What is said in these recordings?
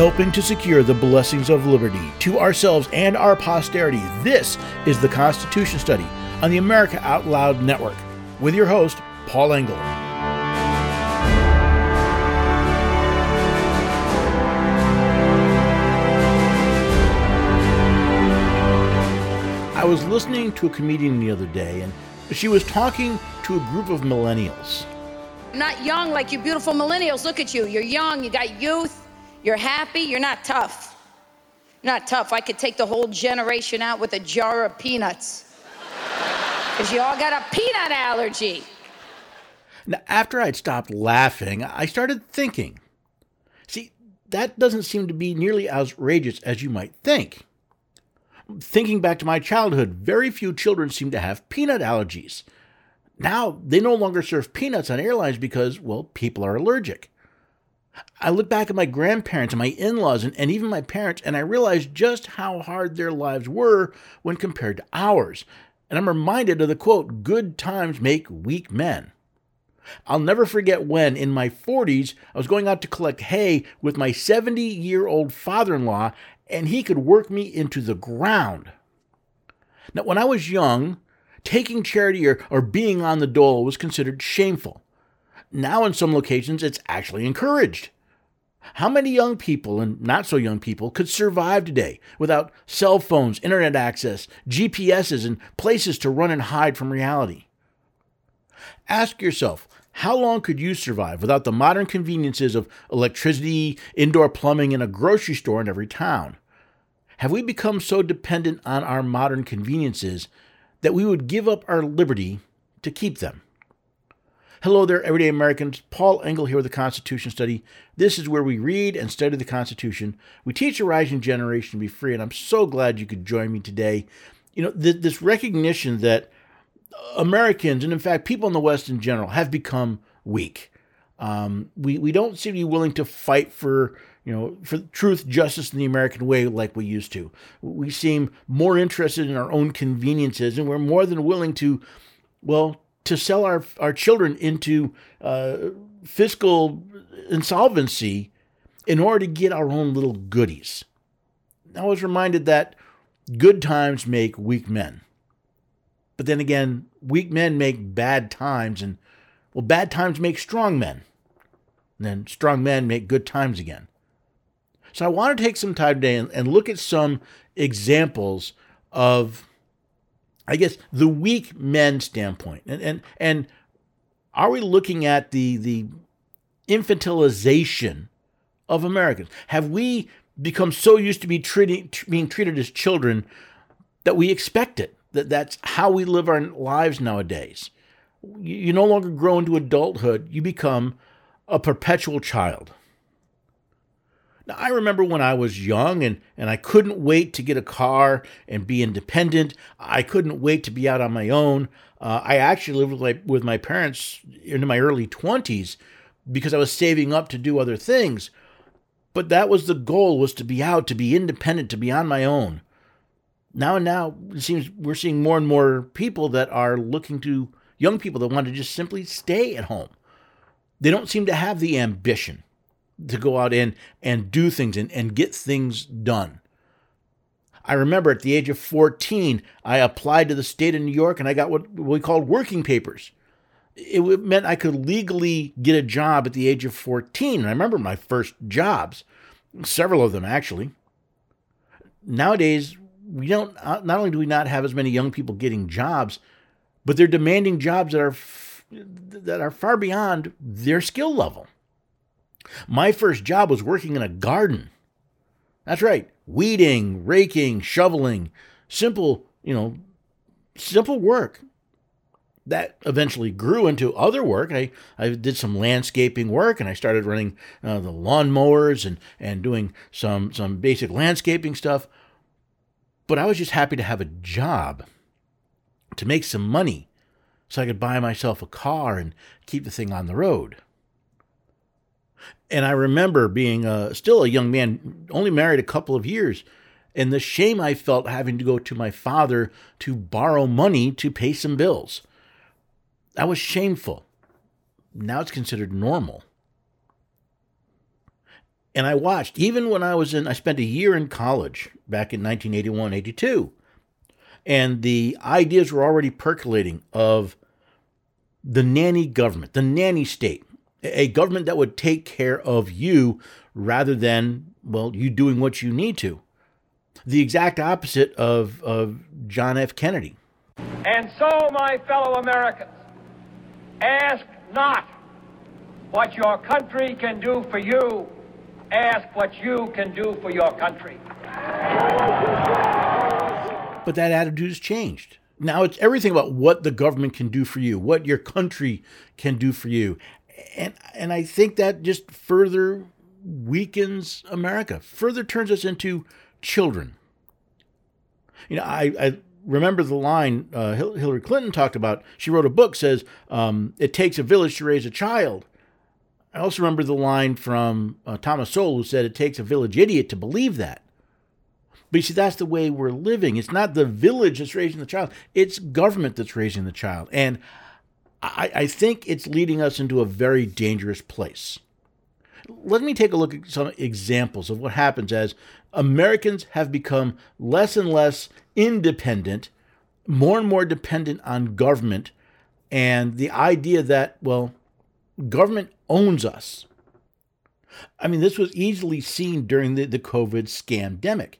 helping to secure the blessings of liberty to ourselves and our posterity. This is the Constitution Study on the America Out Loud Network with your host, Paul Engel. I was listening to a comedian the other day, and she was talking to a group of millennials. Not young like you beautiful millennials. Look at you. You're young, you got youth, you're happy, you're not tough. Not tough. I could take the whole generation out with a jar of peanuts. Because you all got a peanut allergy. Now, after I'd stopped laughing, I started thinking. See, that doesn't seem to be nearly as outrageous as you might think. Thinking back to my childhood, very few children seem to have peanut allergies. Now, they no longer serve peanuts on airlines because, well, people are allergic. I look back at my grandparents and my in laws and, and even my parents, and I realize just how hard their lives were when compared to ours. And I'm reminded of the quote, good times make weak men. I'll never forget when, in my 40s, I was going out to collect hay with my 70 year old father in law, and he could work me into the ground. Now, when I was young, taking charity or, or being on the dole was considered shameful. Now, in some locations, it's actually encouraged. How many young people and not so young people could survive today without cell phones, internet access, GPSs, and places to run and hide from reality? Ask yourself, how long could you survive without the modern conveniences of electricity, indoor plumbing, and a grocery store in every town? Have we become so dependent on our modern conveniences that we would give up our liberty to keep them? Hello there, everyday Americans. Paul Engel here with the Constitution Study. This is where we read and study the Constitution. We teach a rising generation to be free, and I'm so glad you could join me today. You know, th- this recognition that Americans, and in fact, people in the West in general, have become weak. Um, we, we don't seem to be willing to fight for you know, for truth, justice, in the American way like we used to. We seem more interested in our own conveniences, and we're more than willing to, well, to sell our our children into uh, fiscal insolvency in order to get our own little goodies. I was reminded that good times make weak men. But then again, weak men make bad times, and well, bad times make strong men. And then strong men make good times again. So I want to take some time today and, and look at some examples of I guess the weak men standpoint. And and and are we looking at the the infantilization of Americans? Have we become so used to be treating being treated as children that we expect it? That that's how we live our lives nowadays. You, you no longer grow into adulthood; you become a perpetual child. Now, I remember when I was young and, and I couldn't wait to get a car and be independent. I couldn't wait to be out on my own. Uh, I actually lived with my, with my parents into my early 20s because I was saving up to do other things. But that was the goal was to be out, to be independent, to be on my own. Now and now it seems we're seeing more and more people that are looking to young people that want to just simply stay at home. They don't seem to have the ambition to go out in and do things and, and get things done. I remember at the age of 14, I applied to the state of New York and I got what we called working papers. It meant I could legally get a job at the age of 14. And I remember my first jobs, several of them actually. Nowadays, we don't, uh, not only do we not have as many young people getting jobs, but they're demanding jobs that are, that are far beyond their skill level. My first job was working in a garden. That's right, weeding, raking, shoveling, simple, you know, simple work. That eventually grew into other work. I, I did some landscaping work and I started running uh, the lawnmowers and, and doing some, some basic landscaping stuff. But I was just happy to have a job, to make some money, so I could buy myself a car and keep the thing on the road. And I remember being uh, still a young man, only married a couple of years, and the shame I felt having to go to my father to borrow money to pay some bills. That was shameful. Now it's considered normal. And I watched, even when I was in, I spent a year in college back in 1981, 82. And the ideas were already percolating of the nanny government, the nanny state, a government that would take care of you rather than, well, you doing what you need to. The exact opposite of, of John F. Kennedy. And so, my fellow Americans, ask not what your country can do for you, ask what you can do for your country. But that attitude has changed. Now it's everything about what the government can do for you, what your country can do for you. And and I think that just further weakens America, further turns us into children. You know, I, I remember the line uh, Hillary Clinton talked about. She wrote a book says um, it takes a village to raise a child. I also remember the line from uh, Thomas Sowell who said it takes a village idiot to believe that. But you see, that's the way we're living. It's not the village that's raising the child; it's government that's raising the child, and I, I think it's leading us into a very dangerous place. Let me take a look at some examples of what happens as Americans have become less and less independent, more and more dependent on government, and the idea that, well, government owns us. I mean, this was easily seen during the, the COVID scandemic,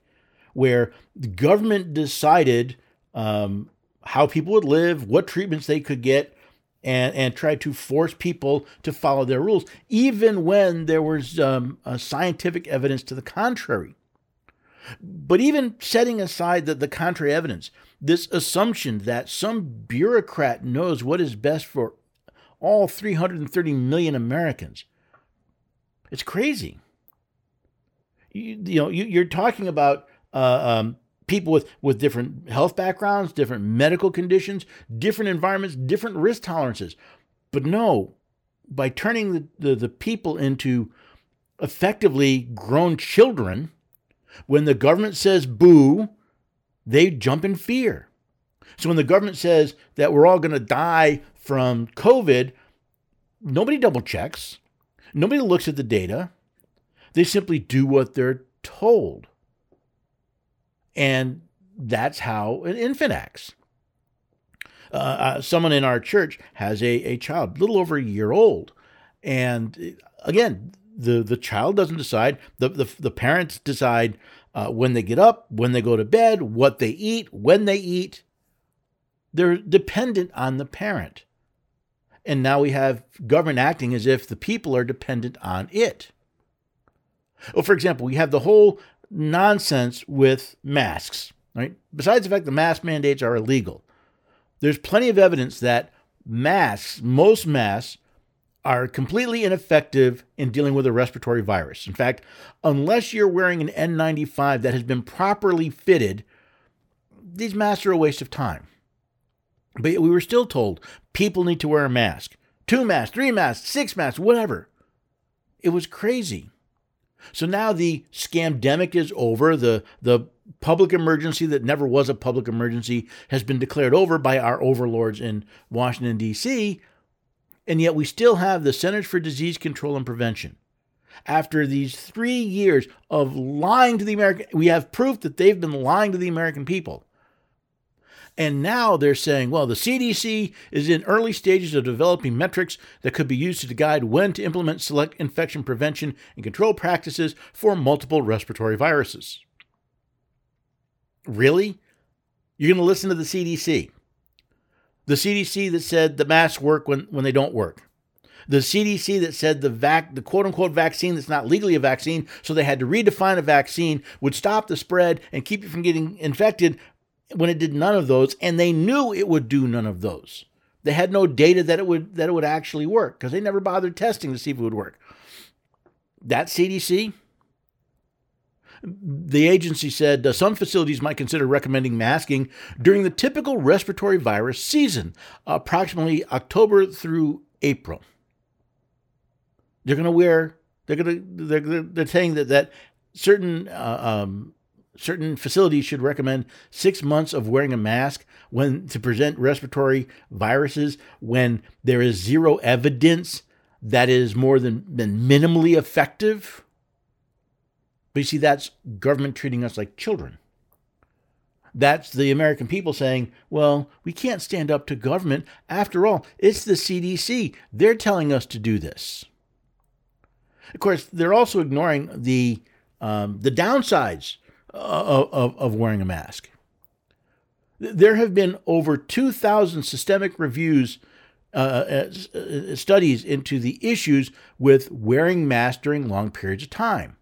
where the government decided um, how people would live, what treatments they could get, and, and tried to force people to follow their rules, even when there was um, scientific evidence to the contrary. But even setting aside the, the contrary evidence, this assumption that some bureaucrat knows what is best for all 330 million Americans, it's crazy. You, you know, you, are talking about uh, um, people with, with different health backgrounds, different medical conditions, different environments, different risk tolerances. But no, by turning the, the, the people into effectively grown children, when the government says boo, they jump in fear. So when the government says that we're all going to die from COVID, nobody double checks. Nobody looks at the data. They simply do what they're told. And that's how an infant acts. Uh, uh, someone in our church has a, a child, little over a year old. And again, the the child doesn't decide. The the, the parents decide uh, when they get up, when they go to bed, what they eat, when they eat. They're dependent on the parent. And now we have government acting as if the people are dependent on it. Well, for example, we have the whole nonsense with masks, right? Besides the fact the mask mandates are illegal, there's plenty of evidence that masks, most masks, are completely ineffective in dealing with a respiratory virus. In fact, unless you're wearing an N95 that has been properly fitted, these masks are a waste of time. But we were still told people need to wear a mask. Two masks, three masks, six masks, whatever. It was crazy. So now the scamdemic is over. The the public emergency that never was a public emergency has been declared over by our overlords in Washington D.C. And yet we still have the Centers for Disease Control and Prevention. After these three years of lying to the American, we have proof that they've been lying to the American people. And now they're saying, well, the CDC is in early stages of developing metrics that could be used to guide when to implement select infection prevention and control practices for multiple respiratory viruses. Really? You're going to listen to the CDC? The CDC that said the masks work when, when they don't work. The CDC that said the vac, the quote unquote vaccine that's not legally a vaccine, so they had to redefine a vaccine, would stop the spread and keep you from getting infected when it did none of those, and they knew it would do none of those. They had no data that it would that it would actually work because they never bothered testing to see if it would work. That CDC, the agency said uh, some facilities might consider recommending masking during the typical respiratory virus season, approximately October through April. They're going to wear. They're going to. They're, they're saying that that certain uh, um, certain facilities should recommend six months of wearing a mask when to present respiratory viruses when there is zero evidence that is more than, than minimally effective. But you see, that's government treating us like children. That's the American people saying, well, we can't stand up to government. After all, it's the CDC. They're telling us to do this. Of course, they're also ignoring the, um, the downsides of, of, wearing a mask. There have been over 2,000 systemic reviews, uh, uh, studies into the issues with wearing masks during long periods of time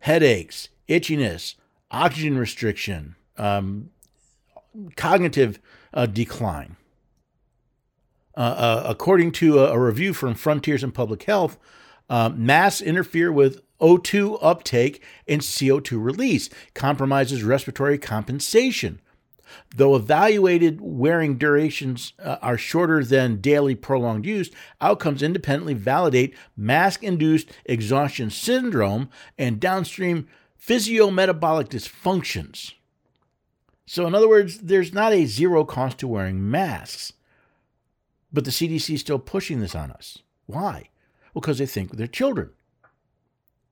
headaches, itchiness, oxygen restriction, um, cognitive uh, decline. Uh, uh, according to a, a, review from Frontiers in Public Health, um, masks interfere with O2 uptake and CO2 release, compromises respiratory compensation. Though evaluated wearing durations uh, are shorter than daily prolonged use, outcomes independently validate mask induced exhaustion syndrome and downstream physiometabolic dysfunctions. So, in other words, there's not a zero cost to wearing masks. But the CDC is still pushing this on us. Why? Because they think they're children.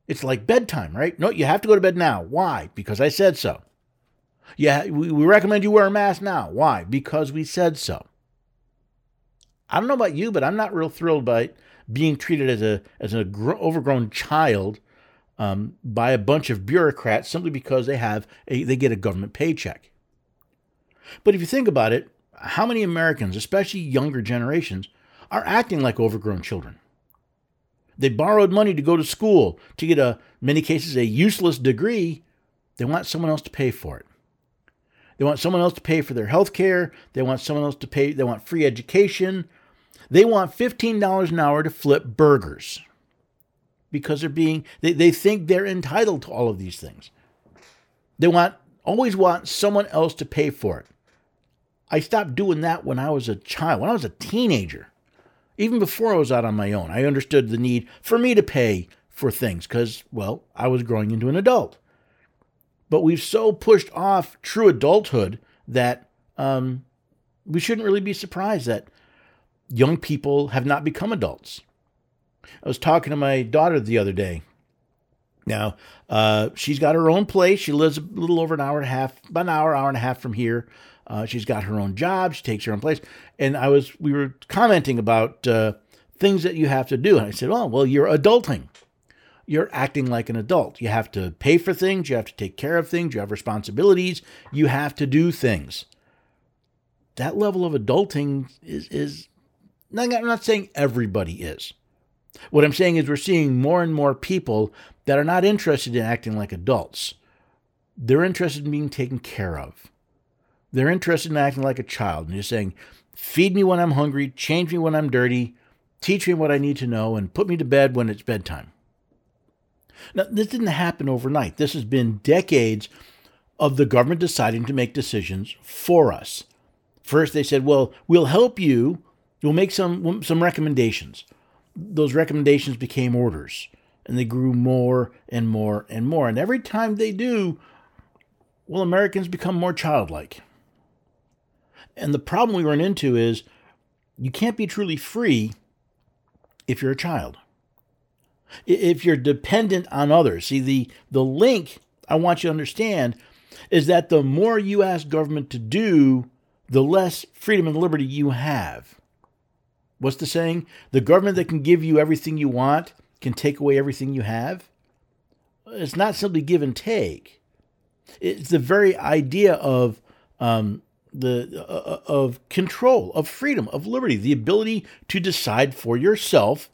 It's like bedtime, right? No, you have to go to bed now. Why? Because I said so. Yeah, we, recommend you wear a mask now. Why? Because we said so. I don't know about you, but I'm not real thrilled by being treated as a as an overgrown child um, by a bunch of bureaucrats simply because they have a they get a government paycheck. But if you think about it, how many Americans, especially younger generations, are acting like overgrown children? They borrowed money to go to school to get a many cases a useless degree. They want someone else to pay for it. They want someone else to pay for their health care. They want someone else to pay. They want free education. They want $15 an hour to flip burgers because they're being, they, they think they're entitled to all of these things. They want, always want someone else to pay for it. I stopped doing that when I was a child, when I was a teenager. Even before I was out on my own, I understood the need for me to pay for things because, well, I was growing into an adult. But we've so pushed off true adulthood that um, we shouldn't really be surprised that young people have not become adults. I was talking to my daughter the other day. Now, uh, she's got her own place. She lives a little over an hour and a half, about an hour, hour and a half from here. Uh, she's got her own job. She takes her own place. And I was, we were commenting about uh, things that you have to do. And I said, oh, well, you're adulting. You're acting like an adult. You have to pay for things. You have to take care of things. You have responsibilities. You have to do things. That level of adulting is, is I'm not saying everybody is. What I'm saying is we're seeing more and more people that are not interested in acting like adults. They're interested in being taken care of. They're interested in acting like a child and just saying, feed me when I'm hungry, change me when I'm dirty, teach me what I need to know, and put me to bed when it's bedtime. Now, this didn't happen overnight. This has been decades of the government deciding to make decisions for us. First, they said, well, we'll help you. We'll make some, some recommendations. Those recommendations became orders, and they grew more and more and more. And every time they do, well, Americans become more childlike. And the problem we run into is you can't be truly free if you're a child. If you're dependent on others. See, the, the link I want you to understand is that the more you ask government to do, the less freedom and liberty you have. What's the saying? The government that can give you everything you want can take away everything you have. It's not simply give and take. It's the very idea of um, the uh, uh, of control, of freedom, of liberty, the ability to decide for yourself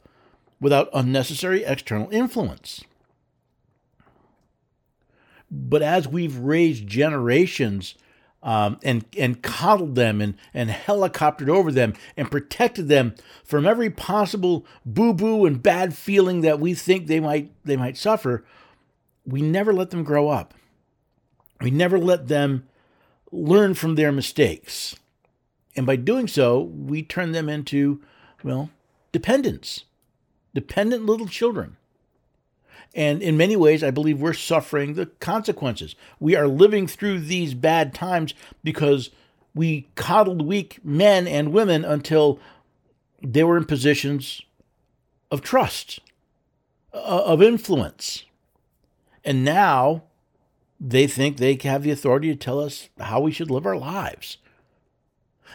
without unnecessary external influence. But as we've raised generations um, and and coddled them and and helicoptered over them and protected them from every possible boo boo and bad feeling that we think they might they might suffer, we never let them grow up. We never let them learn from their mistakes. And by doing so, we turn them into, well, dependents, dependent little children. And in many ways, I believe we're suffering the consequences. We are living through these bad times because we coddled weak men and women until they were in positions of trust, uh, of influence. And now they think they have the authority to tell us how we should live our lives.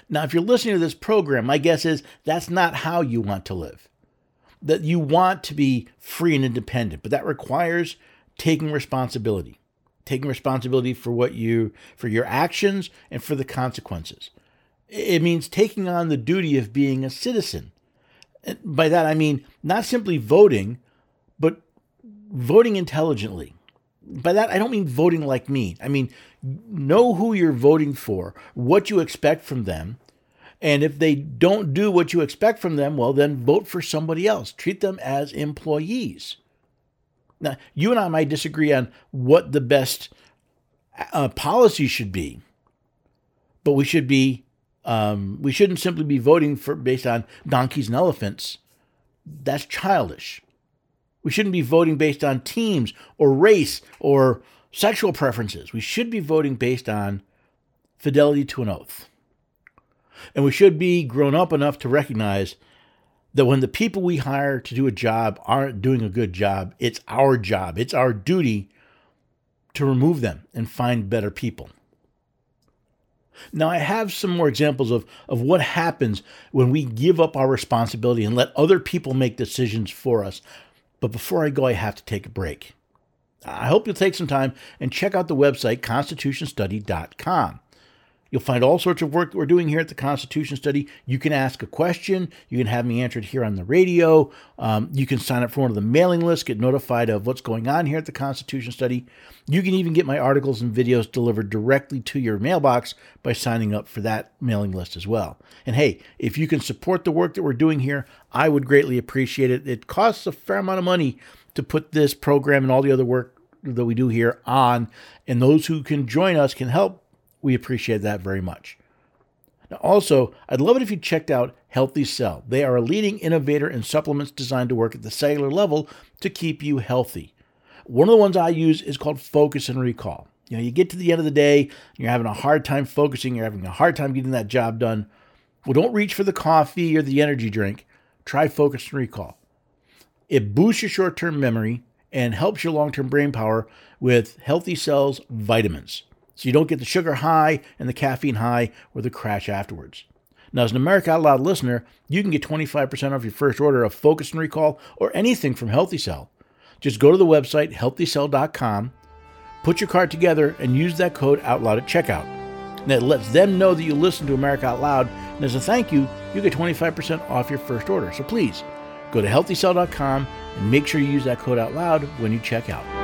Now, if you're listening to this program, my guess is that's not how you want to live. That you want to be free and independent, but that requires taking responsibility, taking responsibility for what you for your actions and for the consequences. It means taking on the duty of being a citizen. By that I mean not simply voting, but voting intelligently. By that I don't mean voting like me. I mean know who you're voting for, what you expect from them, and if they don't do what you expect from them, well, then vote for somebody else. Treat them as employees. Now, you and I might disagree on what the best uh, policy should be, but we should be um, we shouldn't simply be voting for based on donkeys and elephants. That's childish. We shouldn't be voting based on teams or race or sexual preferences. We should be voting based on fidelity to an oath. And we should be grown up enough to recognize that when the people we hire to do a job aren't doing a good job, it's our job, it's our duty to remove them and find better people. Now, I have some more examples of, of what happens when we give up our responsibility and let other people make decisions for us. But before I go, I have to take a break. I hope you'll take some time and check out the website constitutionstudy.com. You'll find all sorts of work that we're doing here at the Constitution Study. You can ask a question. You can have me answered here on the radio. Um, you can sign up for one of the mailing lists, get notified of what's going on here at the Constitution Study. You can even get my articles and videos delivered directly to your mailbox by signing up for that mailing list as well. And hey, if you can support the work that we're doing here, I would greatly appreciate it. It costs a fair amount of money to put this program and all the other work that we do here on, and those who can join us can help we appreciate that very much. Now, also, I'd love it if you checked out Healthy Cell. They are a leading innovator in supplements designed to work at the cellular level to keep you healthy. One of the ones I use is called Focus and Recall. You know, you get to the end of the day, you're having a hard time focusing, you're having a hard time getting that job done. Well, don't reach for the coffee or the energy drink. Try Focus and Recall. It boosts your short term memory and helps your long term brain power with Healthy Cells vitamins so you don't get the sugar high and the caffeine high or the crash afterwards. Now, as an America Out Loud listener, you can get 25% off your first order of Focus and Recall or anything from Healthy Cell. Just go to the website healthycell.com, put your card together, and use that code OUTLOUD at checkout. And that lets them know that you listen to America Out Loud, and as a thank you, you get 25% off your first order. So please go to healthycell.com and make sure you use that code out loud when you check out.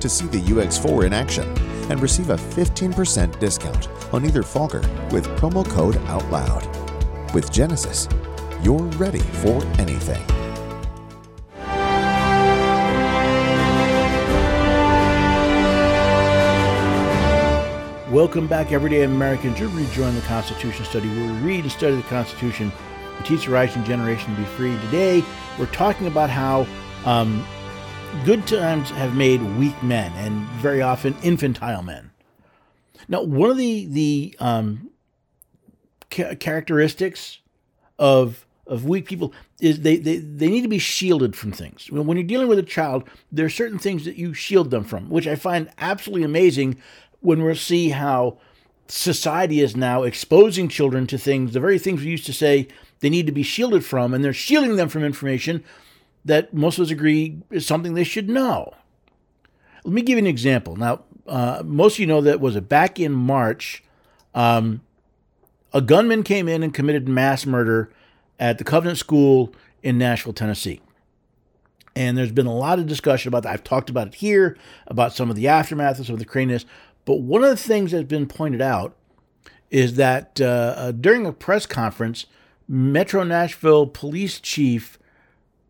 to see the UX4 in action and receive a 15% discount on either Fogger with promo code OUTLOUD. With Genesis, you're ready for anything. Welcome back, everyday Americans. You're rejoining the Constitution study where we read and study the Constitution. We teach the rising generation to be free. Today, we're talking about how um, good times have made weak men and very often infantile men. Now, one of the the um, ca- characteristics of of weak people is they, they they need to be shielded from things. When you're dealing with a child, there are certain things that you shield them from, which I find absolutely amazing when we see how society is now exposing children to things, the very things we used to say they need to be shielded from, and they're shielding them from information that most of us agree is something they should know. Let me give you an example. Now, uh, most of you know that was it back in March, um, a gunman came in and committed mass murder at the Covenant School in Nashville, Tennessee. And there's been a lot of discussion about that. I've talked about it here, about some of the aftermath of some of the craziness. But one of the things that's been pointed out is that uh, uh, during a press conference, Metro Nashville Police Chief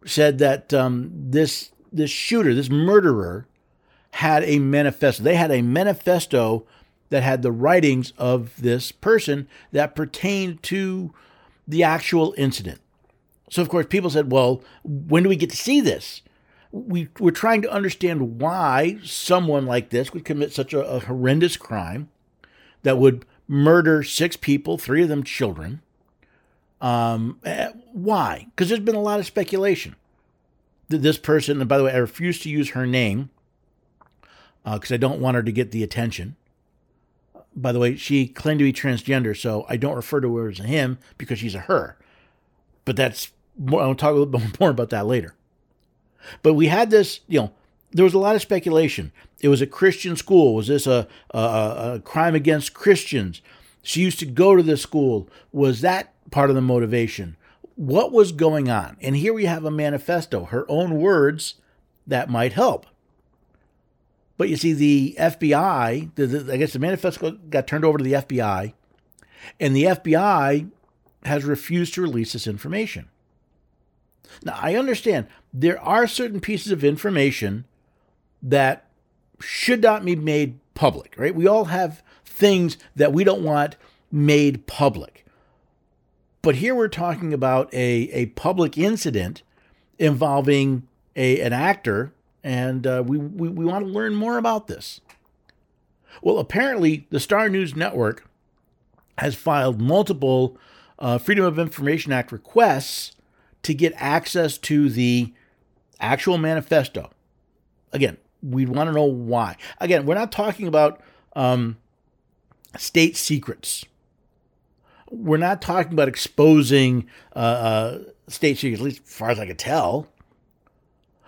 said that um, this this shooter, this murderer, had a manifesto. They had a manifesto that had the writings of this person that pertained to the actual incident. So, of course, people said, well, when do we get to see this? we we're trying to understand why someone like this would commit such a, a horrendous crime that would murder six people, three of them children. Um, eh, why? Because there's been a lot of speculation that this person, and by the way, I refuse to use her name because uh, I don't want her to get the attention. By the way, she claimed to be transgender, so I don't refer to her as a him because she's a her. But that's more, I'll talk a little bit more about that later. But we had this, you know, there was a lot of speculation. It was a Christian school. Was this a, a, a crime against Christians? She used to go to this school. Was that part of the motivation? What was going on? And here we have a manifesto, her own words that might help. But you see, the FBI, the, the, I guess the manifesto got turned over to the FBI, and the FBI has refused to release this information. Now, I understand there are certain pieces of information that should not be made public, right? We all have things that we don't want made public. But here we're talking about a, a public incident involving a, an actor, and uh, we, we, we want to learn more about this. Well, apparently, the Star News Network has filed multiple uh, Freedom of Information Act requests to get access to the actual manifesto. Again, we want to know why. Again, we're not talking about um, state secrets. We're not talking about exposing uh, uh, state secrets, at least as far as I can tell.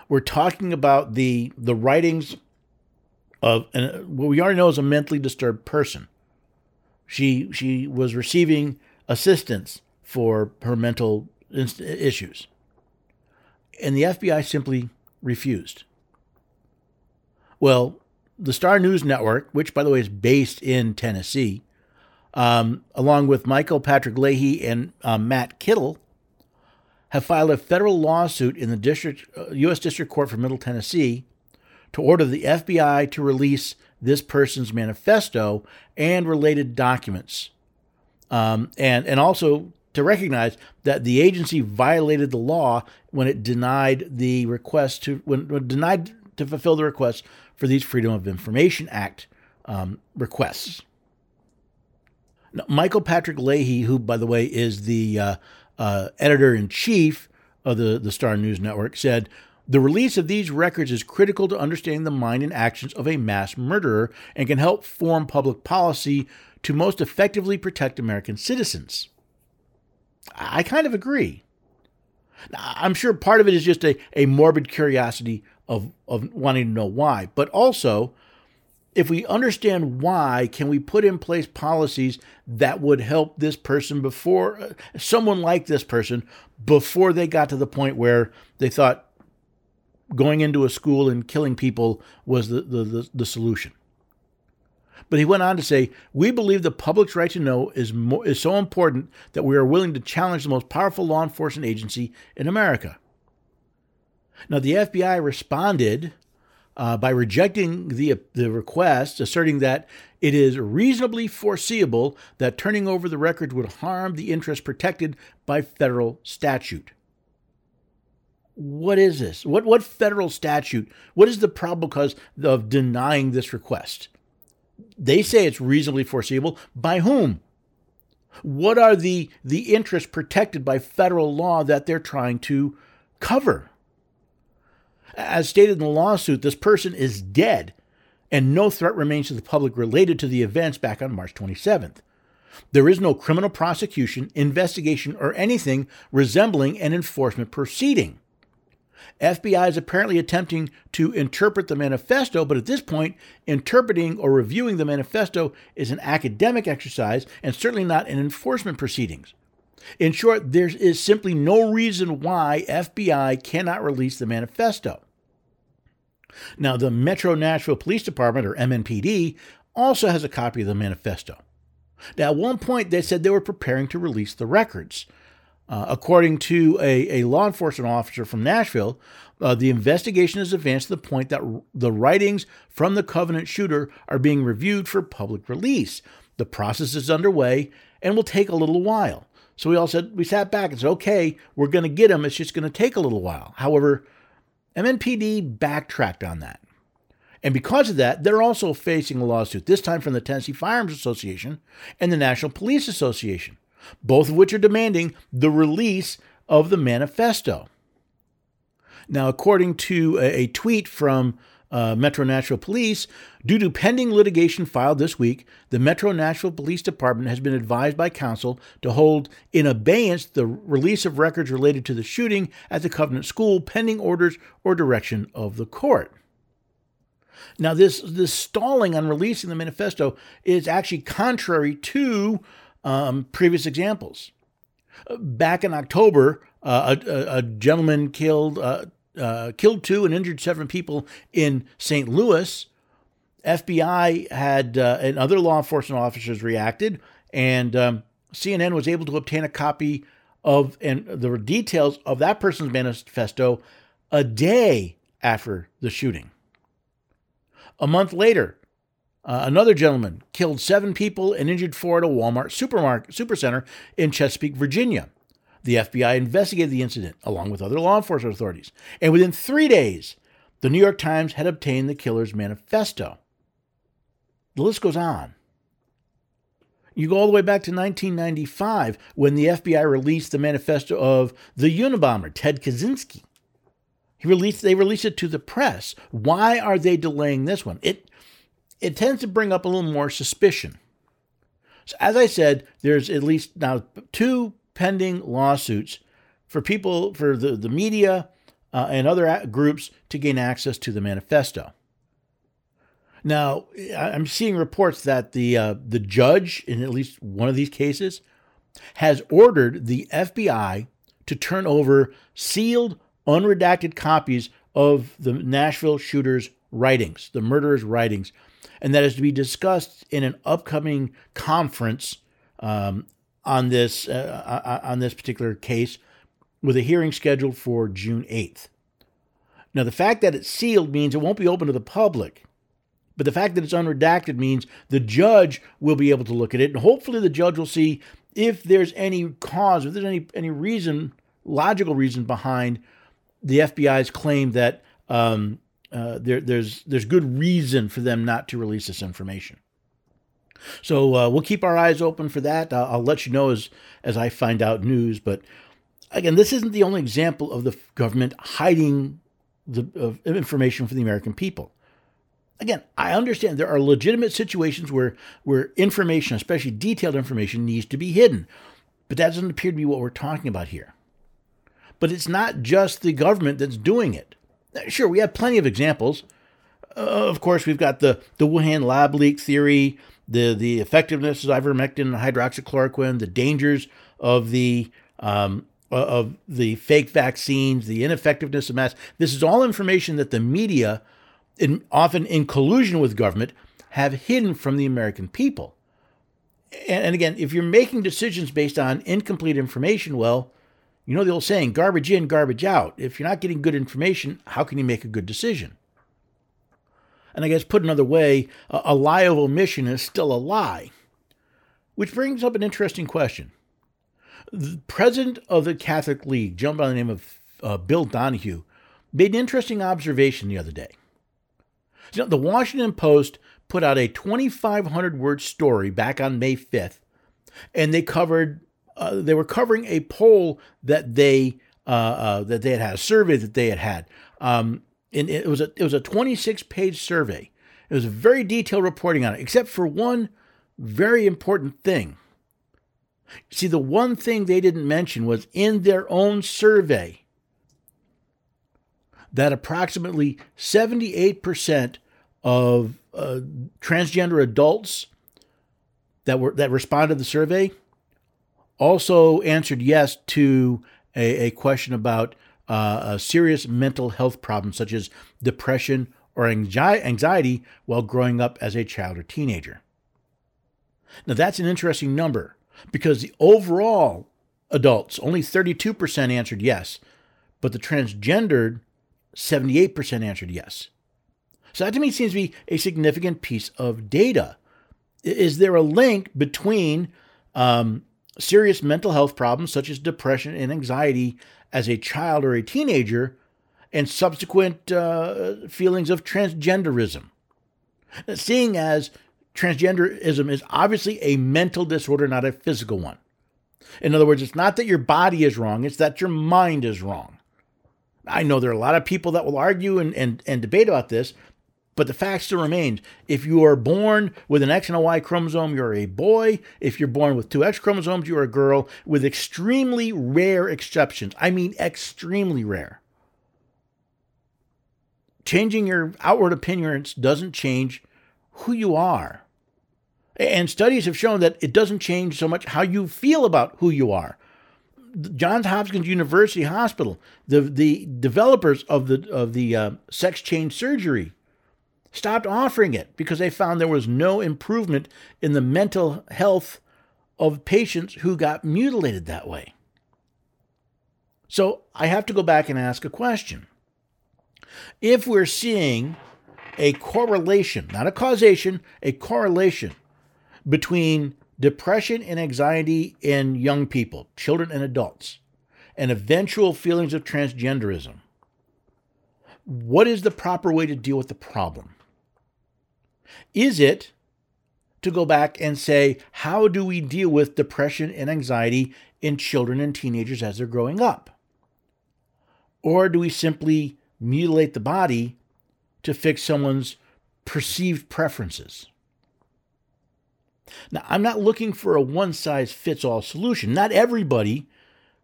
We're talking about the the writings of and what we already know is a mentally disturbed person. She she was receiving assistance for her mental issues. And the FBI simply refused. Well, the Star News Network, which, by the way, is based in Tennessee, um, along with Michael Patrick Leahy and uh, Matt Kittle, have filed a federal lawsuit in the district, uh, U.S. District Court for Middle Tennessee to order the FBI to release this person's manifesto and related documents, um, and and also to recognize that the agency violated the law when it denied the request to when, when denied to fulfill the request for these Freedom of Information Act um, requests. Michael Patrick Leahy, who by the way is the uh, uh, editor in chief of the the Star News Network, said The release of these records is critical to understanding the mind and actions of a mass murderer and can help form public policy to most effectively protect American citizens. I kind of agree. I'm sure part of it is just a, a morbid curiosity of, of wanting to know why, but also, if we understand why, can we put in place policies that would help this person before, uh, someone like this person, before they got to the point where they thought going into a school and killing people was the, the, the, the solution? But he went on to say, "We believe the public's right to know is is so important that we are willing to challenge the most powerful law enforcement agency in America." Now, the FBI responded uh, by rejecting the the request, asserting that it is reasonably foreseeable that turning over the records would harm the interests protected by federal statute. What is this? What what federal statute? What is the probable cause of denying this request? They say it's reasonably foreseeable. By whom? What are the, the interests protected by federal law that they're trying to cover? As stated in the lawsuit, this person is dead, and no threat remains to the public related to the events back on March 27th. There is no criminal prosecution, investigation, or anything resembling an enforcement proceeding. FBI is apparently attempting to interpret the manifesto, but at this point, interpreting or reviewing the manifesto is an academic exercise and certainly not an enforcement proceedings. In short, there is simply no reason why FBI cannot release the manifesto. Now, the Metro Nashville Police Department, or MNPD, also has a copy of the manifesto. Now, at one point, they said they were preparing to release the records. Uh, according to a, a, law enforcement officer from Nashville, uh, the investigation has advanced to the point that r- the writings from the Covenant shooter are being reviewed for public release. The process is underway and will take a little while. So we all said, we sat back and said, okay, we're going to get them. It's just going to take a little while. However, MNPD backtracked on that. And because of that, they're also facing a lawsuit, this time from the Tennessee Firearms Association and the National Police Association both of which are demanding the release of the manifesto. Now, according to a, tweet from uh, Metro Nashville Police, due to pending litigation filed this week, the Metro Nashville Police Department has been advised by counsel to hold in abeyance the release of records related to the shooting at the Covenant School pending orders or direction of the court. Now, this, this stalling on releasing the manifesto is actually contrary to um, previous examples. Back in October, uh, a, a, gentleman killed uh, uh, killed two and injured seven people in St. Louis. FBI had uh, and other law enforcement officers reacted, and um, CNN was able to obtain a copy of and the details of that person's manifesto a day after the shooting. A month later, uh, another gentleman killed seven people and injured four at a Walmart supermarket supercenter in Chesapeake, Virginia. The FBI investigated the incident along with other law enforcement authorities, and within three days, the New York Times had obtained the killer's manifesto. The list goes on. You go all the way back to 1995 when the FBI released the manifesto of the Unabomber, Ted Kaczynski. He released, they released it to the press. Why are they delaying this one? It it tends to bring up a little more suspicion. So, as I said, there's at least now two pending lawsuits for people, for the, the media uh, and other groups to gain access to the manifesto. Now, I'm seeing reports that the uh, the judge in at least one of these cases has ordered the FBI to turn over sealed, unredacted copies of the Nashville shooter's writings, the murderer's writings, and that is to be discussed in an upcoming conference um, on this uh, uh, uh, on this particular case, with a hearing scheduled for June eighth. Now, the fact that it's sealed means it won't be open to the public. But the fact that it's unredacted means the judge will be able to look at it, and hopefully the judge will see if there's any cause, if there's any any reason, logical reason behind the FBI's claim that um, uh, there, there's there's good reason for them not to release this information. So uh, we'll keep our eyes open for that. I'll, I'll, let you know as as I find out news. But again, this isn't the only example of the government hiding the, information for the American people. Again, I understand there are legitimate situations where, where information, especially detailed information, needs to be hidden. But that doesn't appear to be what we're talking about here. But it's not just the government that's doing it. Sure, we have plenty of examples. Uh, of course, we've got the, the Wuhan lab leak theory, the, the effectiveness of ivermectin and hydroxychloroquine, the dangers of the um, of the fake vaccines, the ineffectiveness of masks. This is all information that the media, in, often in collusion with government, have hidden from the American people. And, and again, if you're making decisions based on incomplete information, well, you know the old saying, garbage in, garbage out. If you're not getting good information, how can you make a good decision? And I guess put another way, a, lie of omission is still a lie. Which brings up an interesting question. The president of the Catholic League, gentleman by the name of uh, Bill Donohue, made an interesting observation the other day. So the Washington Post put out a 2,500 word story back on May 5th, and they covered uh, they were covering a poll that they uh, uh, that they had had a survey that they had had. Um, and it was a it was a 26 page survey. It was a very detailed reporting on it, except for one very important thing. See, the one thing they didn't mention was in their own survey that approximately 78% of uh, transgender adults that were that responded to the survey also answered yes to a, a question about uh, serious mental health problems such as depression or anxiety while growing up as a child or teenager. Now, that's an interesting number because the overall adults, only 32% answered yes, but the transgendered, 78% answered yes. So that to me seems to be a significant piece of data. Is there a link between um, serious mental health problems such as depression and anxiety as a child or a teenager and subsequent uh, feelings of transgenderism? Seeing as transgenderism is obviously a mental disorder, not a physical one. In other words, it's not that your body is wrong, it's that your mind is wrong. I know there are a lot of people that will argue and, and, and debate about this, but the fact still remains if you are born with an X and a Y chromosome, you're a boy. If you're born with two X chromosomes, you're a girl, with extremely rare exceptions. I mean, extremely rare. Changing your outward appearance doesn't change who you are. And studies have shown that it doesn't change so much how you feel about who you are. Johns Hopkins University Hospital, the, the developers of the, of the uh, sex change surgery, stopped offering it because they found there was no improvement in the mental health of patients who got mutilated that way. So I have to go back and ask a question. If we're seeing a correlation, not a causation, a correlation between depression and anxiety in young people, children and adults, and eventual feelings of transgenderism, what is the proper way to deal with the problem? Is it to go back and say, how do we deal with depression and anxiety in children and teenagers as they're growing up? Or do we simply mutilate the body to fix someone's perceived preferences? Now, I'm not looking for a one size fits all solution. Not everybody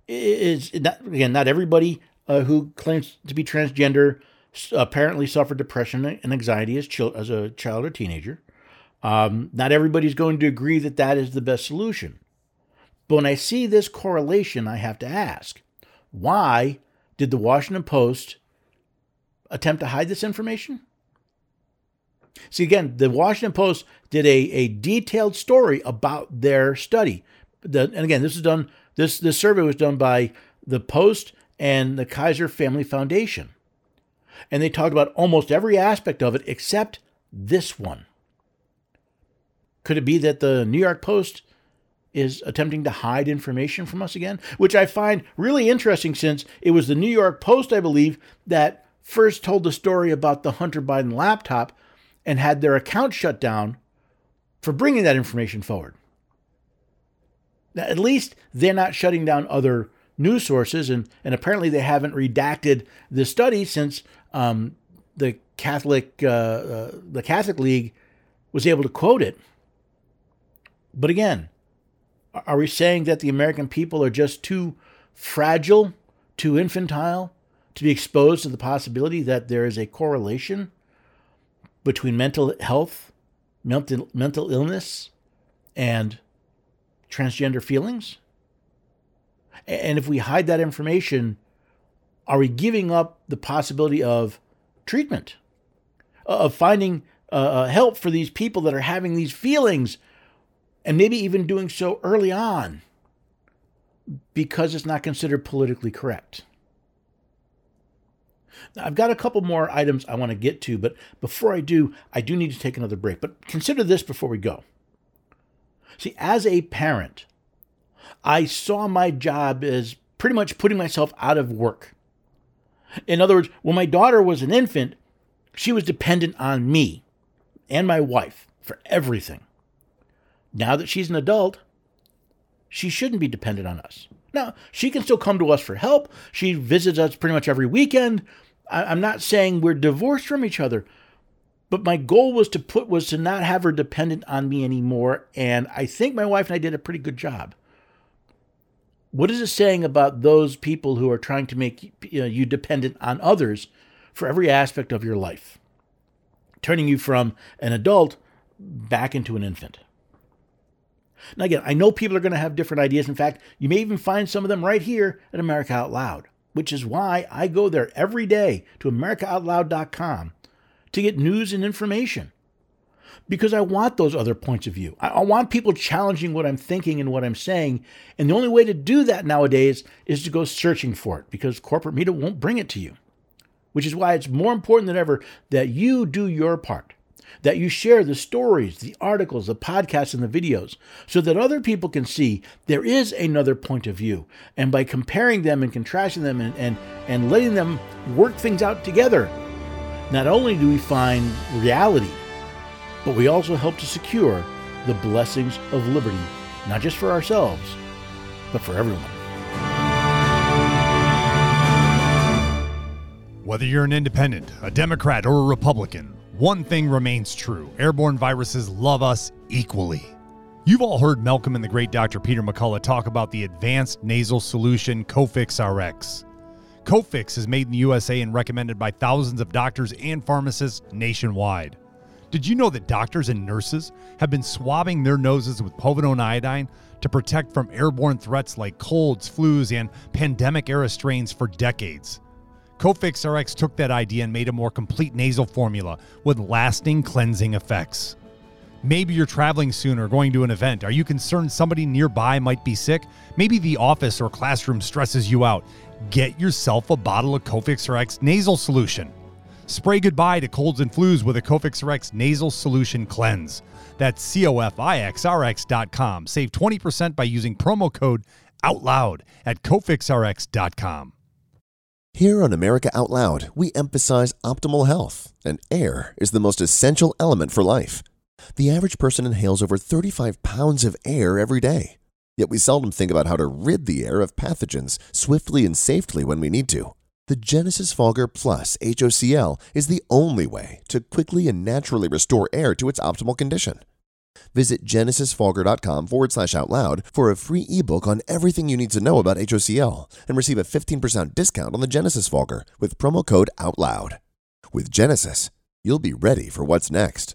is, not, again, not everybody uh, who claims to be transgender apparently suffered depression and anxiety as, chil- as a child or teenager. Um, not everybody's going to agree that that is the best solution. But when I see this correlation, I have to ask why did the Washington Post attempt to hide this information? See, again, the Washington Post did a, a detailed story about their study. The, and again, this is done, this, this survey was done by the Post and the Kaiser Family Foundation and they talked about almost every aspect of it except this one. Could it be that the New York Post is attempting to hide information from us again? Which I find really interesting since it was the New York Post, I believe, that first told the story about the Hunter Biden laptop and had their account shut down for bringing that information forward. Now, at least they're not shutting down other news sources, and, and apparently they haven't redacted the study since um, the Catholic uh, uh, the Catholic League was able to quote it. But again, are we saying that the American people are just too fragile, too infantile to be exposed to the possibility that there is a correlation between mental health, mental, mental illness, and transgender feelings? And if we hide that information, are we giving up the possibility of treatment, of finding uh, uh, help for these people that are having these feelings, and maybe even doing so early on because it's not considered politically correct? Now, I've got a couple more items I want to get to, but before I do, I do need to take another break. But consider this before we go. See, as a parent, I saw my job as pretty much putting myself out of work. In other words, when my daughter was an infant, she was dependent on me and my wife for everything. Now that she's an adult, she shouldn't be dependent on us. Now, she can still come to us for help. She visits us pretty much every weekend. I'm not saying we're divorced from each other, but my goal was to put was to not have her dependent on me anymore and i think my wife and i did a pretty good job what is it saying about those people who are trying to make you, know, you dependent on others for every aspect of your life turning you from an adult back into an infant? Now again i know people are going to have different ideas. In fact you may even find some of them right here at america out loud which is why i go there every day to americaoutloud.com to get news and information because I want those other points of view. I, want people challenging what I'm thinking and what I'm saying. And the only way to do that nowadays is to go searching for it because corporate media won't bring it to you. Which is why it's more important than ever that you do your part, that you share the stories, the articles, the podcasts, and the videos so that other people can see there is another point of view. And by comparing them and contrasting them and, and, and letting them work things out together, not only do we find reality, but we also help to secure the blessings of liberty, not just for ourselves, but for everyone. Whether you're an independent, a Democrat, or a Republican, one thing remains true airborne viruses love us equally. You've all heard Malcolm and the great Dr. Peter McCullough talk about the advanced nasal solution Cofix RX. Cofix is made in the USA and recommended by thousands of doctors and pharmacists nationwide. Did you know that doctors and nurses have been swabbing their noses with povidone iodine to protect from airborne threats like colds, flus, and pandemic era strains for decades? Cofix RX took that idea and made a more complete nasal formula with lasting cleansing effects. Maybe you're traveling soon or going to an event. Are you concerned somebody nearby might be sick? Maybe the office or classroom stresses you out get yourself a bottle of Cofix RX nasal solution. Spray goodbye to colds and flus with a Cofix RX nasal solution cleanse. That's cofixrx.com. Save 20% by using promo code OUTLOUD at cofixrx.com. Here on America Out Loud, we emphasize optimal health, and air is the most essential element for life. The average person inhales over 35 pounds of air every day. Yet we seldom think about how to rid the air of pathogens swiftly and safely when we need to. The Genesis Fogger Plus HOCl is the only way to quickly and naturally restore air to its optimal condition. Visit genesisfogger.com forward slash out loud for a free ebook on everything you need to know about HOCl and receive a 15% discount on the Genesis Fogger with promo code OUTLOUD. With Genesis, you'll be ready for what's next.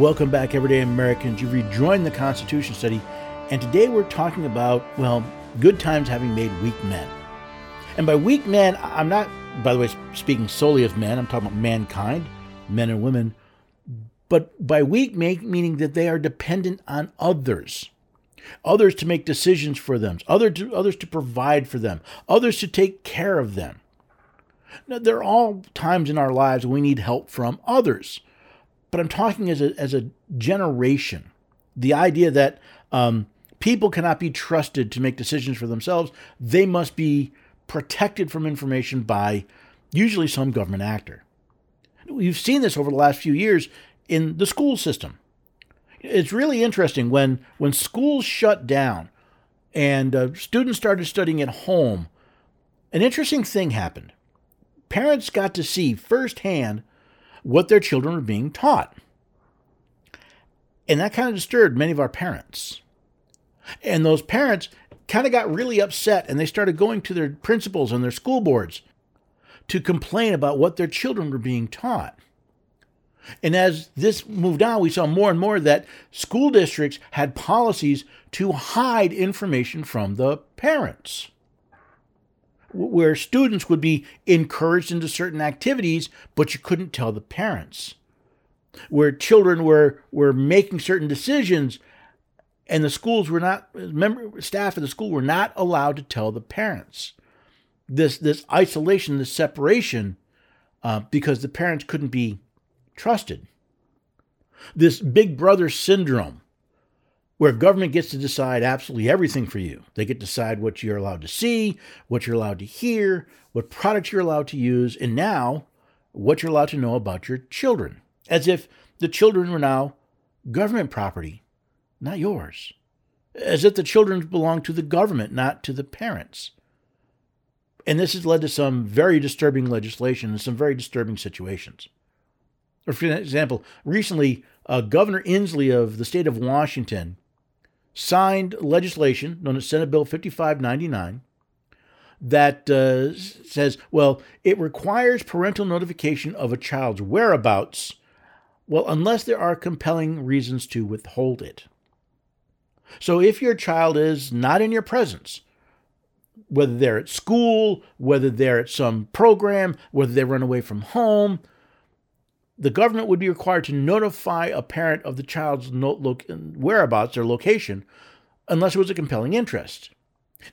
Welcome back, everyday Americans. You've rejoined the Constitution study, and today we're talking about, well, good times having made weak men. And by weak men, I'm not by the way, speaking solely of men, I'm talking about mankind, men and women, but by weak meaning that they are dependent on others others to make decisions for them, other to, others to provide for them, others to take care of them. Now, there are all times in our lives we need help from others, but I'm talking as a, as a generation. The idea that um, people cannot be trusted to make decisions for themselves, they must be protected from information by usually some government actor. We've seen this over the last few years in the school system it's really interesting when when schools shut down and uh, students started studying at home. An interesting thing happened. Parents got to see firsthand what their children were being taught. And that kind of disturbed many of our parents. And those parents kind of got really upset and they started going to their principals and their school boards to complain about what their children were being taught. And as this moved on, we saw more and more that school districts had policies to hide information from the parents, where students would be encouraged into certain activities, but you couldn't tell the parents, where children were, were making certain decisions. And the schools were not, member, staff of the school were not allowed to tell the parents. This, this isolation, this separation, uh, because the parents couldn't be trusted. This big brother syndrome, where government gets to decide absolutely everything for you. They get to decide what you're allowed to see, what you're allowed to hear, what products you're allowed to use, and now what you're allowed to know about your children, as if the children were now government property, not yours. As if the children belong to the government, not to the parents. And this has led to some very disturbing legislation and some very disturbing situations. For example, recently, uh, Governor Inslee of the state of Washington signed legislation known as Senate Bill 5599 that uh, says, well, it requires parental notification of a child's whereabouts, well, unless there are compelling reasons to withhold it. So if your child is not in your presence, whether they're at school, whether they're at some program, whether they run away from home, the government would be required to notify a parent of the child's whereabouts or location unless it was a compelling interest.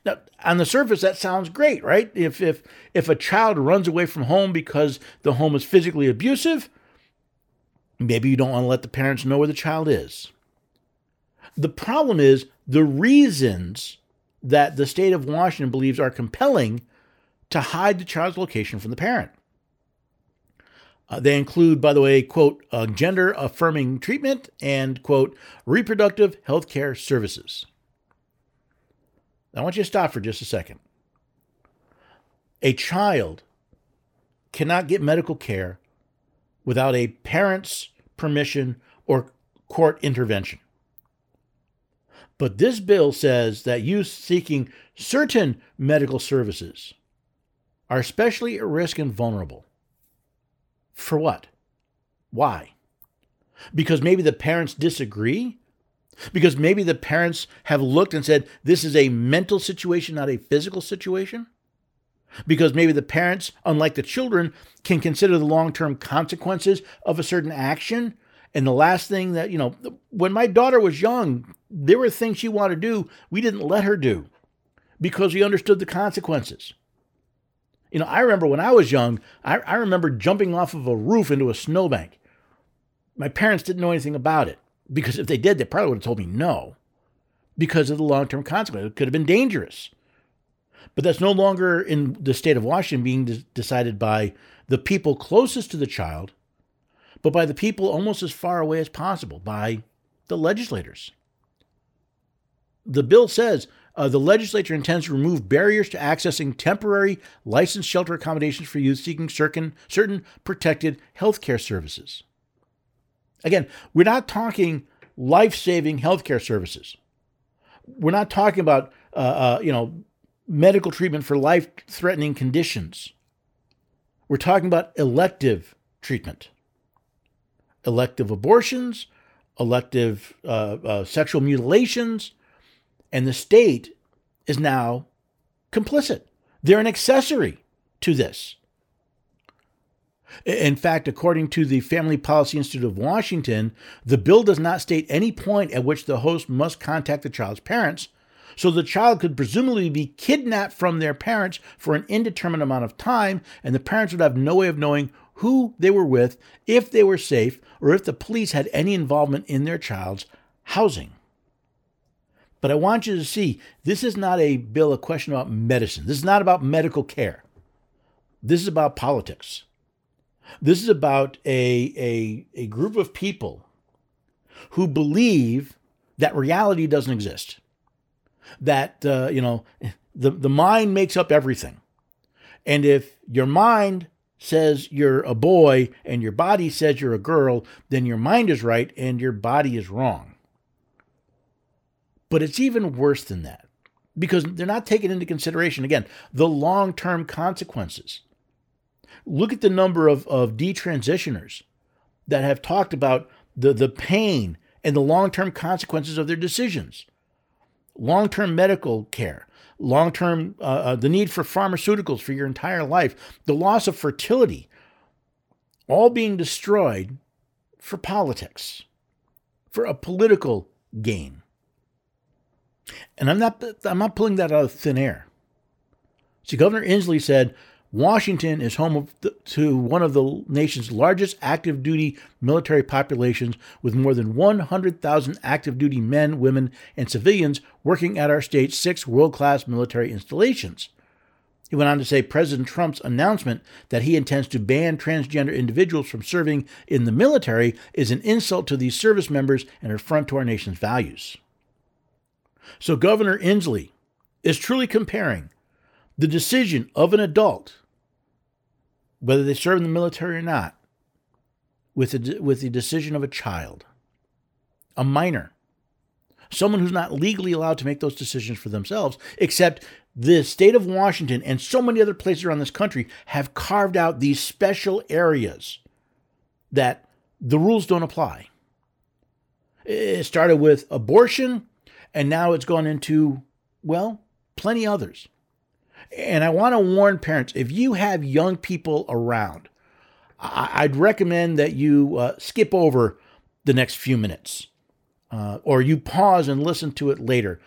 Now, on the surface, that sounds great, right? If, if, if a child runs away from home because the home is physically abusive, maybe you don't want to let the parents know where the child is. The problem is the reasons that the state of Washington believes are compelling to hide the child's location from the parent. Uh, they include, by the way, quote, uh, gender affirming treatment and, quote, reproductive health care services. I want you to stop for just a second. A child cannot get medical care without a parent's permission or court intervention. But this bill says that youth seeking certain medical services are especially at risk and vulnerable. For what? Why? Because maybe the parents disagree? Because maybe the parents have looked and said, this is a mental situation, not a physical situation? Because maybe the parents, unlike the children, can consider the long term consequences of a certain action. And the last thing that, you know, when my daughter was young, there were things she wanted to do we didn't let her do because we understood the consequences. You know, I remember when I was young, I, I remember jumping off of a roof into a snowbank. My parents didn't know anything about it because if they did, they probably would have told me no because of the long term consequences. It could have been dangerous. But that's no longer in the state of Washington being de- decided by the people closest to the child, but by the people almost as far away as possible, by the legislators. The bill says uh, the legislature intends to remove barriers to accessing temporary licensed shelter accommodations for youth seeking certain, certain protected health care services. Again, we're not talking life saving healthcare services. We're not talking about, uh, uh, you know, medical treatment for life threatening conditions. We're talking about elective treatment, elective abortions, elective uh, uh sexual mutilations, and the state is now complicit. They're an accessory to this. In fact, according to the Family Policy Institute of Washington, the bill does not state any point at which the host must contact the child's parents, so the child could presumably be kidnapped from their parents for an indeterminate amount of time, and the parents would have no way of knowing who they were with, if they were safe, or if the police had any involvement in their child's housing. But I want you to see this is not a bill, a question about medicine. This is not about medical care. This is about politics. This is about a, a, a group of people who believe that reality doesn't exist. That, uh, you know, the, the mind makes up everything. And if your mind says you're a boy and your body says you're a girl, then your mind is right and your body is wrong. But it's even worse than that because they're not taking into consideration, again, the long term consequences. Look at the number of, of detransitioners that have talked about the, the pain and the long term consequences of their decisions. Long term medical care, long term, uh, uh, the need for pharmaceuticals for your entire life, the loss of fertility, all being destroyed for politics, for a political gain. And I'm not I'm not pulling that out of thin air. See, Governor Inslee said Washington is home to one of the nation's largest active duty military populations, with more than 100,000 active duty men, women, and civilians working at our state's six world class military installations. He went on to say President Trump's announcement that he intends to ban transgender individuals from serving in the military is an insult to these service members and an affront to our nation's values. So Governor Inslee is truly comparing the decision of an adult, whether they serve in the military or not, with the, with the decision of a child, a minor, someone who's not legally allowed to make those decisions for themselves, except the state of Washington and so many other places around this country have carved out these special areas that the rules don't apply. It started with abortion and now it's gone into, well, plenty others. And I want to warn parents if you have young people around, I'd recommend that you uh, skip over the next few minutes uh, or you pause and listen to it later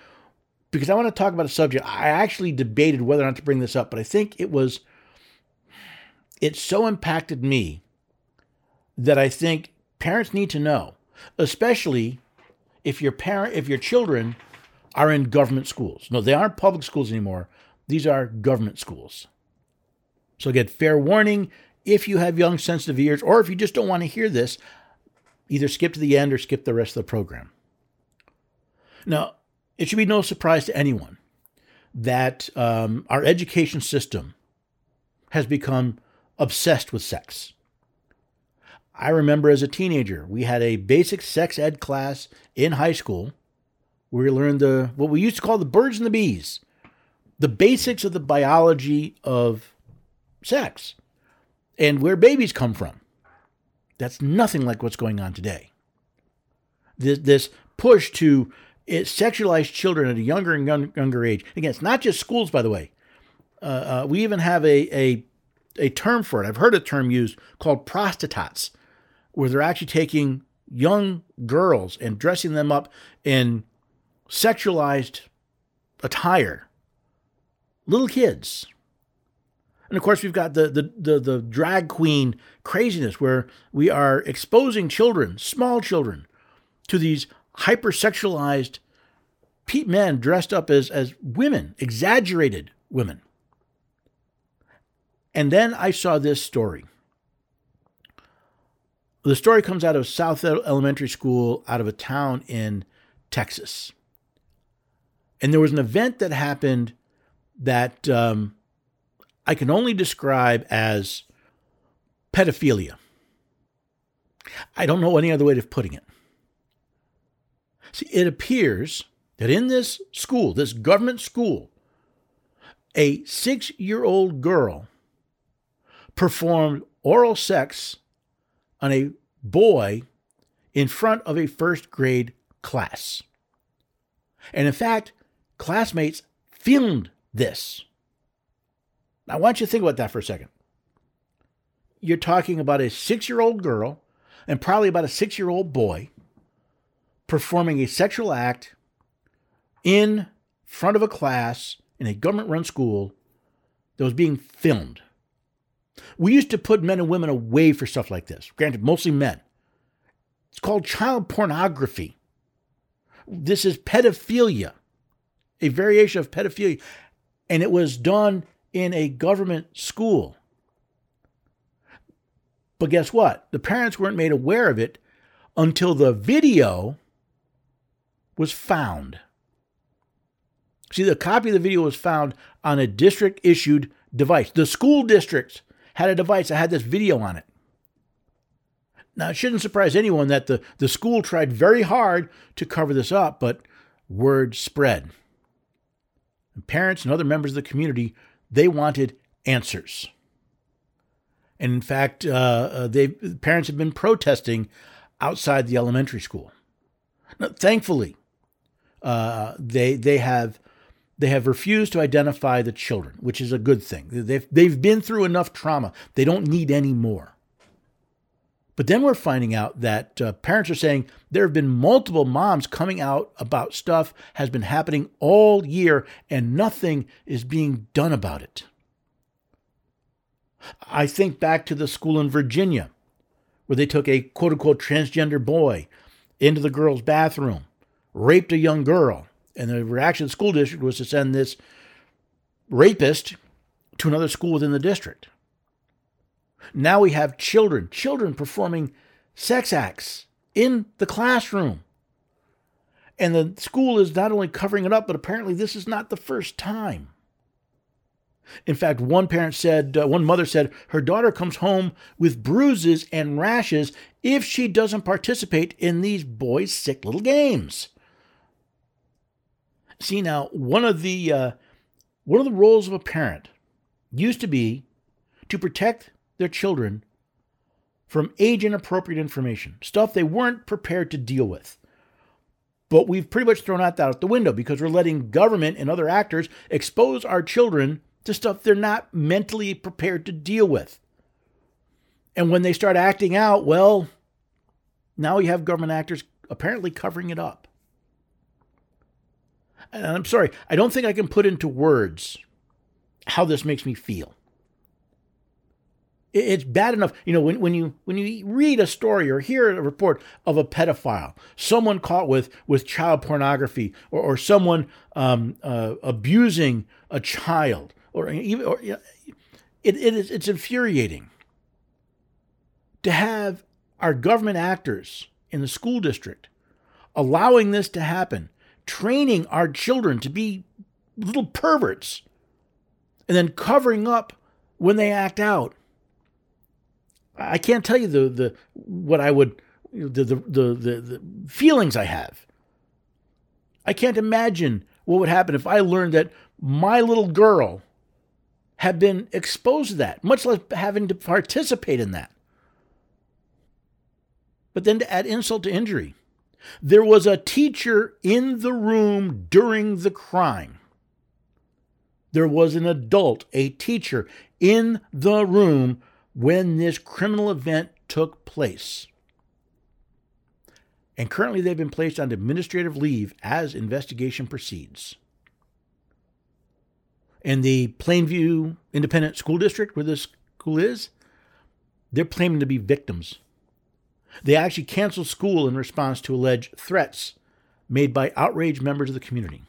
because I want to talk about a subject. I actually debated whether or not to bring this up, but I think it was, it so impacted me that I think parents need to know, especially if your parent, if your children are in government schools. No, they aren't public schools anymore. These are government schools. So get fair warning if you have young sensitive ears or if you just don't want to hear this, either skip to the end or skip the rest of the program. Now, it should be no surprise to anyone that um, our education system has become obsessed with sex. I remember as a teenager, we had a basic sex ed class in high school where we learned the what we used to call the birds and the bees, the basics of the biology of sex and where babies come from. That's nothing like what's going on today. This, this push to sexualize children at a younger and younger age. Again, it's not just schools, by the way. Uh, uh, we even have a, a a term for it. I've heard a term used called prostitots, where they're actually taking young girls and dressing them up in sexualized attire. Little kids. And of course, we've got the, the, the, the, drag queen craziness where we are exposing children, small children, to these hypersexualized men dressed up as, as women, exaggerated women. And then I saw this story. The story comes out of South Elementary School, out of a town in Texas. And there was an event that happened that um, I can only describe as pedophilia. I don't know any other way of putting it. See, it appears that in this school, this government school, a six year old girl performed oral sex on a boy in front of a first grade class. And in fact, classmates filmed this. Now, I want you to think about that for a second. you're talking about a six year old girl and probably about a six year old boy performing a sexual act in front of a class in a government run school that was being filmed. We used to put men and women away for stuff like this, granted, mostly men. It's called child pornography. This is pedophilia, a variation of pedophilia. And it was done in a government school. But guess what? The parents weren't made aware of it until the video was found. See, the copy of the video was found on a district issued device. The school districts had a device that had this video on it. Now, it shouldn't surprise anyone that the, the school tried very hard to cover this up, but word spread. And parents and other members of the community, they wanted answers. And in fact, uh, uh they parents have been protesting outside the elementary school. Now, thankfully, uh, they they have they have refused to identify the children, which is a good thing. They've, they've been through enough trauma. They don't need any more. But then we're finding out that uh, parents are saying there have been multiple moms coming out about stuff has been happening all year and nothing is being done about it. I think back to the school in Virginia where they took a quote unquote transgender boy into the girl's bathroom, raped a young girl, and the reaction of the school district was to send this rapist to another school within the district. Now we have children, children performing sex acts in the classroom. And the school is not only covering it up, but apparently this is not the first time. In fact, one parent said, uh, one mother said, her daughter comes home with bruises and rashes if she doesn't participate in these boys' sick little games. See now, one of the uh, one of the roles of a parent used to be to protect their children from age inappropriate information, stuff they weren't prepared to deal with. But we've pretty much thrown that out the window because we're letting government and other actors expose our children to stuff they're not mentally prepared to deal with. And when they start acting out, well, now you have government actors apparently covering it up and I'm sorry, I don't think I can put into words how this makes me feel. It's bad enough, you know, when, when you when you read a story or hear a report of a pedophile, someone caught with with child pornography, or, or someone um, uh, abusing a child, or even or, it, it is it's infuriating to have our government actors in the school district allowing this to happen training our children to be little perverts and then covering up when they act out. I can't tell you the the what I would the the the, the, feelings I have. I can't imagine what would happen if I learned that my little girl had been exposed to that, much less having to participate in that. But then to add insult to injury, there was a teacher in the room during the crime. There was an adult, a teacher, in the room when this criminal event took place. And currently they've been placed on administrative leave as investigation proceeds. In the Plainview Independent School District, where this school is, they're claiming to be victims they actually canceled school in response to alleged threats made by outraged members of the community.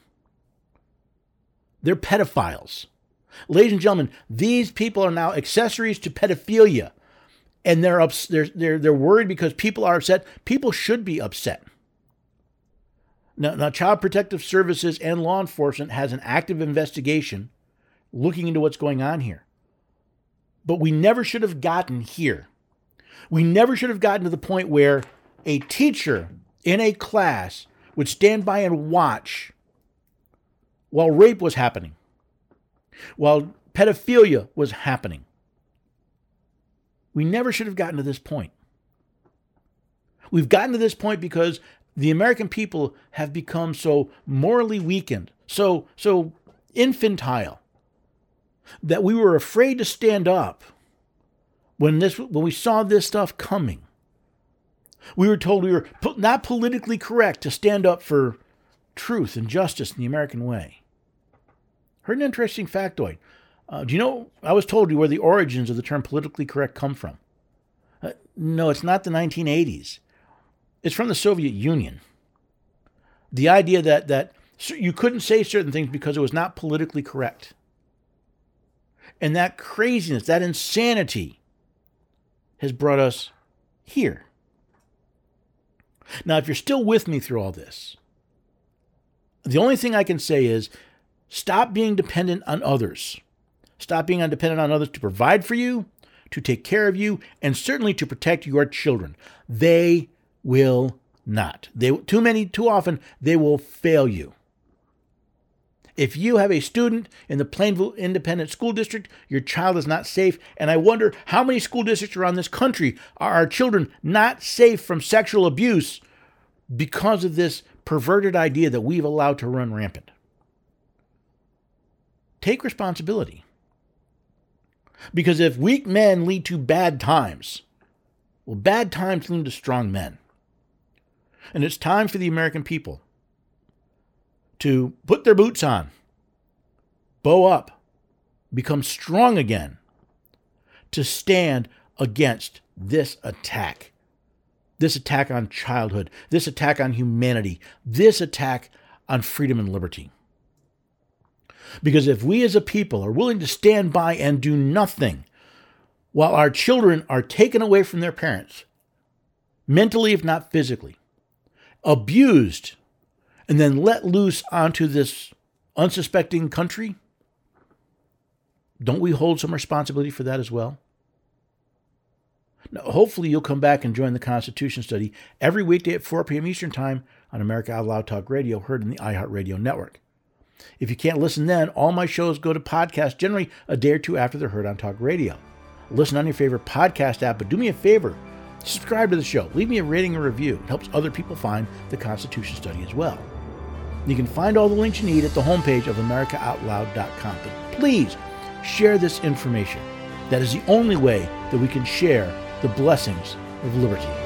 They're pedophiles. Ladies and gentlemen, these people are now accessories to pedophilia. And they're, ups- they're, they're, they're worried because people are upset. People should be upset. Now, now, Child Protective Services and law enforcement has an active investigation looking into what's going on here. But we never should have gotten here. We never should have gotten to the point where a teacher in a class would stand by and watch while rape was happening, while pedophilia was happening. We never should have gotten to this point. We've gotten to this point because the American people have become so morally weakened, so so infantile that we were afraid to stand up when this when we saw this stuff coming, we were told we were not politically correct to stand up for truth and justice in the American way. Heard an interesting factoid. Uh, do you know? I was told you where the origins of the term politically correct come from. Uh, no, it's not the 1980s. It's from the Soviet Union. The idea that that you couldn't say certain things because it was not politically correct. And that craziness, that insanity, has brought us here. Now, if you're still with me through all this, the only thing I can say is stop being dependent on others. Stop being dependent on others to provide for you, to take care of you, and certainly to protect your children. They will not. They too many too often they will fail you. If you have a student in the Plainview Independent School District, your child is not safe. And I wonder how many school districts around this country are our children not safe from sexual abuse because of this perverted idea that we've allowed to run rampant. Take responsibility. Because if weak men lead to bad times, well, bad times lead to strong men. And it's time for the American people to put their boots on, bow up, become strong again, to stand against this attack. This attack on childhood, this attack on humanity, this attack on freedom and liberty. Because if we as a people are willing to stand by and do nothing while our children are taken away from their parents, mentally, if not physically, abused, and then let loose onto this unsuspecting country, don't we hold some responsibility for that as well? Now, hopefully, you'll come back and join the Constitution study every weekday at 4 p.m. Eastern Time on America Out Loud Talk Radio, heard in the iHeartRadio network. If you can't listen then, all my shows go to podcast generally a day or two after they're heard on Talk Radio. Listen on your favorite podcast app, but do me a favor subscribe to the show, leave me a rating or review. It helps other people find the Constitution study as well. You can find all the links you need at the homepage of AmericaOutloud.com. But please share this information. That is the only way that we can share the blessings of liberty.